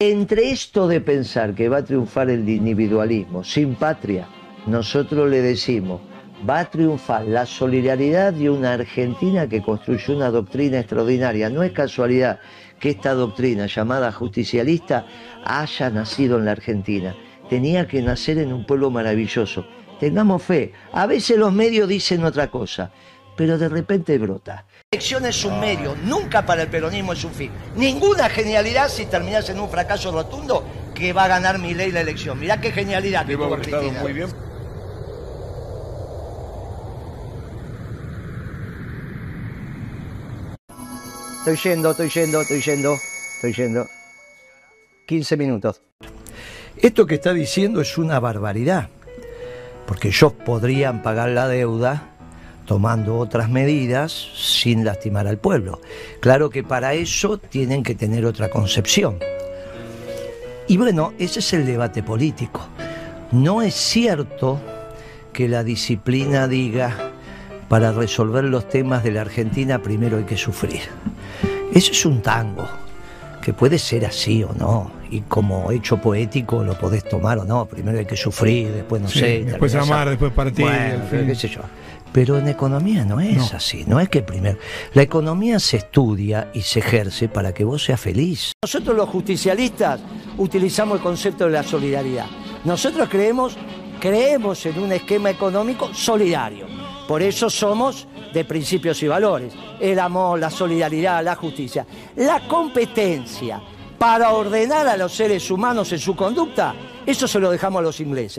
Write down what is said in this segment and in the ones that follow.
Entre esto de pensar que va a triunfar el individualismo sin patria, nosotros le decimos, va a triunfar la solidaridad de una Argentina que construyó una doctrina extraordinaria. No es casualidad que esta doctrina llamada justicialista haya nacido en la Argentina. Tenía que nacer en un pueblo maravilloso. Tengamos fe. A veces los medios dicen otra cosa, pero de repente brota. La elección es un medio, nunca para el peronismo es un fin. Ninguna genialidad si terminas en un fracaso rotundo que va a ganar mi ley la elección. Mirá qué genialidad que tuvo Cristina. muy bien. Estoy yendo, estoy yendo, estoy yendo, estoy yendo. 15 minutos. Esto que está diciendo es una barbaridad, porque ellos podrían pagar la deuda tomando otras medidas sin lastimar al pueblo. Claro que para eso tienen que tener otra concepción. Y bueno, ese es el debate político. No es cierto que la disciplina diga para resolver los temas de la Argentina primero hay que sufrir. Eso es un tango, que puede ser así o no, y como hecho poético lo podés tomar o no, primero hay que sufrir, después no Sí, sé. después a- amar, después partir, Bueno, qué sé yo. Pero en economía no es No. así, no es que primero. La economía se estudia y se ejerce para que vos seas feliz. Nosotros los justicialistas utilizamos el concepto de la solidaridad. Nosotros creemos, creemos en un esquema económico solidario. Por eso somos de principios y valores. El amor, la solidaridad, la justicia. La competencia para ordenar a los seres humanos en su conducta, eso se lo dejamos a los ingleses.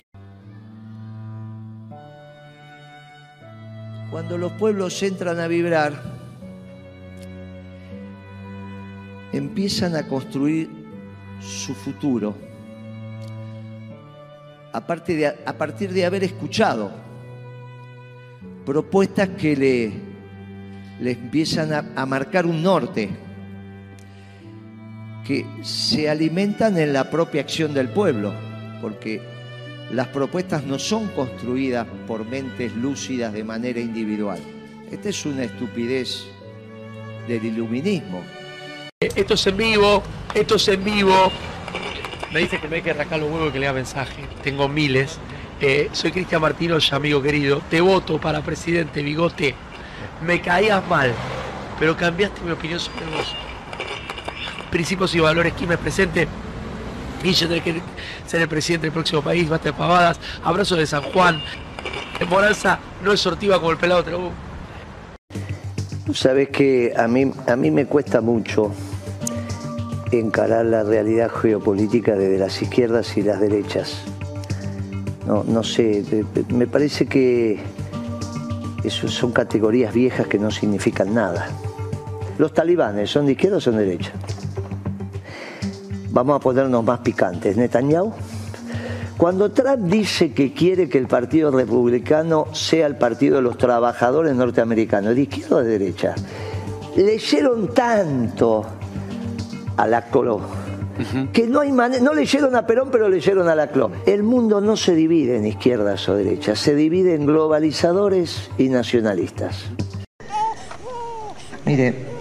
Cuando los pueblos entran a vibrar, empiezan a construir su futuro a partir de, haber escuchado propuestas que le, empiezan a marcar un norte, que se alimentan en la propia acción del pueblo, porque las propuestas no son construidas por mentes lúcidas de manera individual. Esta es una estupidez del iluminismo. Esto es en vivo, esto es en vivo. Me dice que me hay que arrancar los huevos y que lea mensaje. Tengo miles. Eh, soy Cristian Martínez, amigo querido. Te voto para presidente, bigote. Me caías mal, pero cambiaste mi opinión sobre vos. Principios y valores, Quilmes presente. Yo tengo que ser el presidente del próximo país, basta de pavadas. Abrazo de San Juan. Moranza no es sortiva como el pelado Trabú. Sabes que a mí, a mí me cuesta mucho encarar la realidad geopolítica desde las izquierdas y las derechas. No, no sé, me parece que eso son categorías viejas que no significan nada. Los talibanes, ¿son de izquierda o son de derecha? Vamos a ponernos más picantes. Netanyahu, cuando Trump dice que quiere que el Partido Republicano sea el partido de los trabajadores norteamericanos, ¿de izquierda o de derecha? Leyeron tanto a la CLO que no hay manera, no leyeron a Perón, pero leyeron a la CLO. El mundo no se divide en izquierdas o derechas, se divide en globalizadores y nacionalistas. Mire,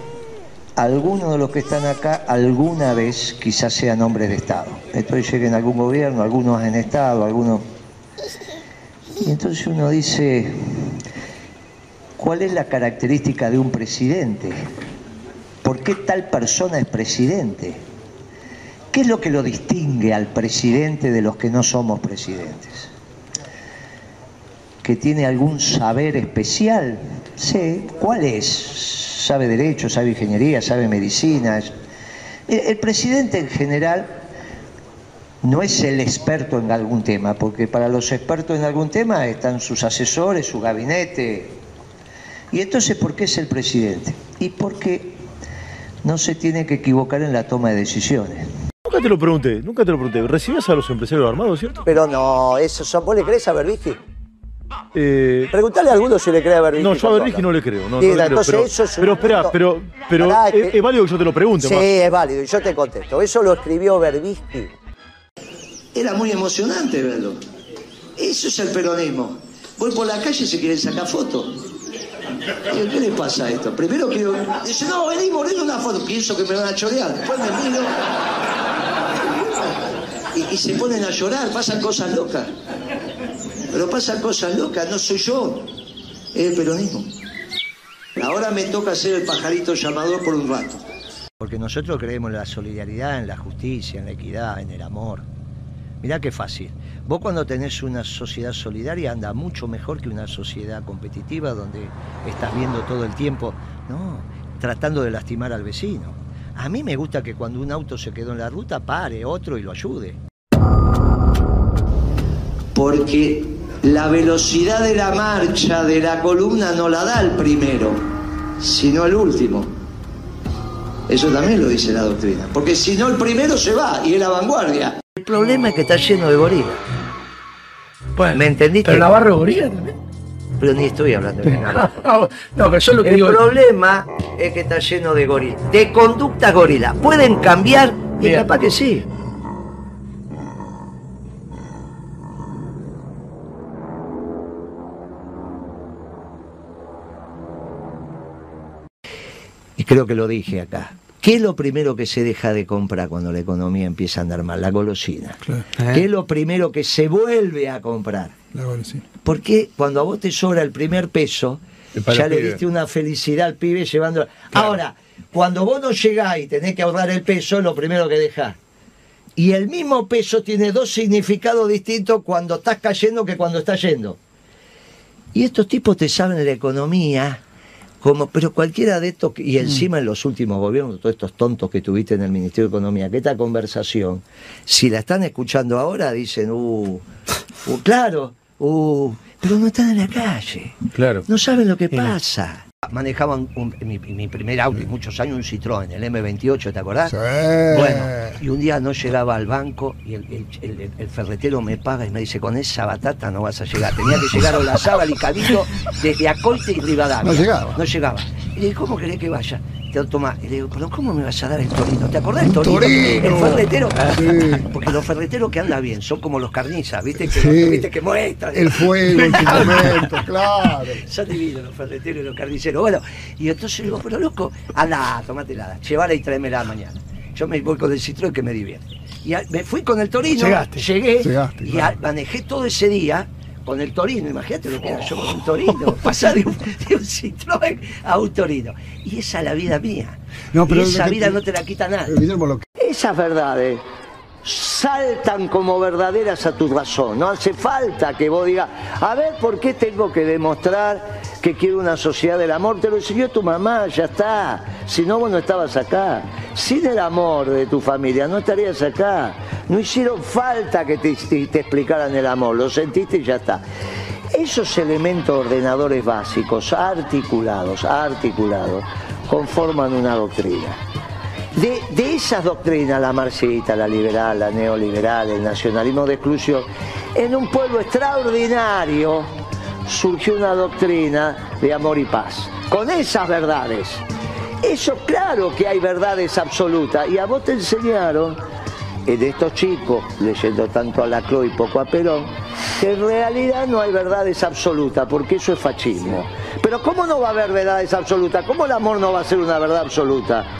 algunos de los que están acá alguna vez quizás sean hombres de Estado. Esto llega en algún gobierno, algunos en Estado, algunos... Y entonces uno dice, ¿cuál es la característica de un presidente? ¿Por qué tal persona es presidente? ¿Qué es lo que lo distingue al presidente de los que no somos presidentes? ¿Que tiene algún saber especial? Sí, ¿cuál es? ¿Sabe derecho, sabe ingeniería, sabe medicina? El presidente en general no es el experto en algún tema, porque para los expertos en algún tema están sus asesores, su gabinete. Y entonces, ¿por qué es el presidente? Y porque no se tiene que equivocar en la toma de decisiones. Nunca te lo pregunté, nunca te lo pregunté. ¿Recibías a los empresarios armados, cierto? Pero no, eso son. ¿Vos le crees a Berbisky? Eh, Preguntale a alguno si le cree a Berbisky. no, yo a Berbisky no le creo. No, no Diga, le creo, entonces pero, eso es un pero espera, pero, pero Pará, es, que- es válido que yo te lo pregunte, Sí, más. es válido, y yo te contesto. Eso lo escribió Berbisky. Era muy emocionante verlo. Eso es el peronismo. Voy por la calle y se quieren sacar fotos. ¿Qué le pasa a esto? Primero quiero. Dice, no, vení, moreno una foto. Pienso que me van a chorear. Después me miro. y, se ponen a llorar, pasan cosas locas. Pero pasan cosas locas, no soy yo, es el peronismo. Ahora me toca ser el pajarito llamador por un rato. Porque nosotros creemos en la solidaridad, en la justicia, en la equidad, en el amor. Mirá qué fácil. Vos cuando tenés una sociedad solidaria anda mucho mejor que una sociedad competitiva donde estás viendo todo el tiempo, no, tratando de lastimar al vecino. A mí me gusta que cuando un auto se quedó en la ruta pare otro y lo ayude. Porque la velocidad de la marcha de la columna no la da el primero, sino el último. Eso también lo dice la doctrina. Porque si no, el primero se va y es la vanguardia. El problema es que está lleno de gorilas. ¿Me entendiste? Pero Navarro gorila también. Pero ni estoy hablando de Navarro. no, pero yo lo que el digo. El problema es que está lleno de gorilas. De conducta gorila. ¿Pueden cambiar? Y capaz que sí. Y creo que lo dije acá. ¿Qué es lo primero que se deja de comprar cuando la economía empieza a andar mal? La golosina. ¿Qué es lo primero que se vuelve a comprar? La golosina. Porque cuando a vos te sobra el primer peso, ya le diste una felicidad al pibe llevándolo. Ahora, cuando vos no llegás y tenés que ahorrar el peso, es lo primero que dejás. Y el mismo peso tiene dos significados distintos cuando estás cayendo que cuando estás yendo. Y estos tipos te saben la economía como, pero cualquiera de estos, y encima en los últimos gobiernos, todos estos tontos que tuviste en el Ministerio de Economía, que esta conversación, si la están escuchando ahora, dicen, uh, uh claro, uh, pero no están en la calle. Claro. No saben lo que pasa manejaban mi, primer auto y muchos años un Citroën, el M28, ¿te acordás? Sí. Bueno, y un día no llegaba al banco y el, ferretero me paga y me dice, con esa batata no vas a llegar. Tenía que llegar a la sábal y Cabito desde Acoite y Rivadavia. No llegaba. No llegaba. Y le dije, ¿cómo querés que vaya? toma. Y le digo, pero ¿cómo me vas a dar el torino? ¿Te acordás del torino? El ferretero. Porque los ferreteros que andan bien son como los carnizas, ¿viste? Que, ¿viste? que muestran. El fuego su momento, claro. Son divinos los ferreteros y los carniceros. Bueno, y entonces le digo, pero loco, anda, tomate la, llévala y tráemela mañana. Yo me voy con el Citroën que me divierte. Y me fui con el Torino, Llegaste. llegué Llegaste, y manejé todo ese día con el Torino, imagínate lo que era yo con un Torino, pasar de un, de Citroën a un Torino. Y esa es la vida mía. No, pero y esa vida no te la quita nadie. Esas verdades saltan como verdaderas a tu razón. No hace falta que vos digas, a ver, ¿por qué tengo que demostrar que quiero una sociedad del amor? Te lo enseñó tu mamá, ya está. Si no, vos no estabas acá. Sin el amor de tu familia, no estarías acá. No hicieron falta que te, explicaran el amor, lo sentiste y ya está. Esos elementos ordenadores básicos, articulados, articulados, conforman una doctrina. De, esas doctrinas, la marxista, la liberal, la neoliberal, el nacionalismo de exclusión, en un pueblo extraordinario surgió una doctrina de amor y paz. Con esas verdades. Eso claro que hay verdades absolutas. Y a vos te enseñaron, en estos chicos, leyendo tanto a Lacroix y poco a Perón, que en realidad no hay verdades absolutas, porque eso es fascismo. Pero ¿cómo no va a haber verdades absolutas? ¿Cómo el amor no va a ser una verdad absoluta?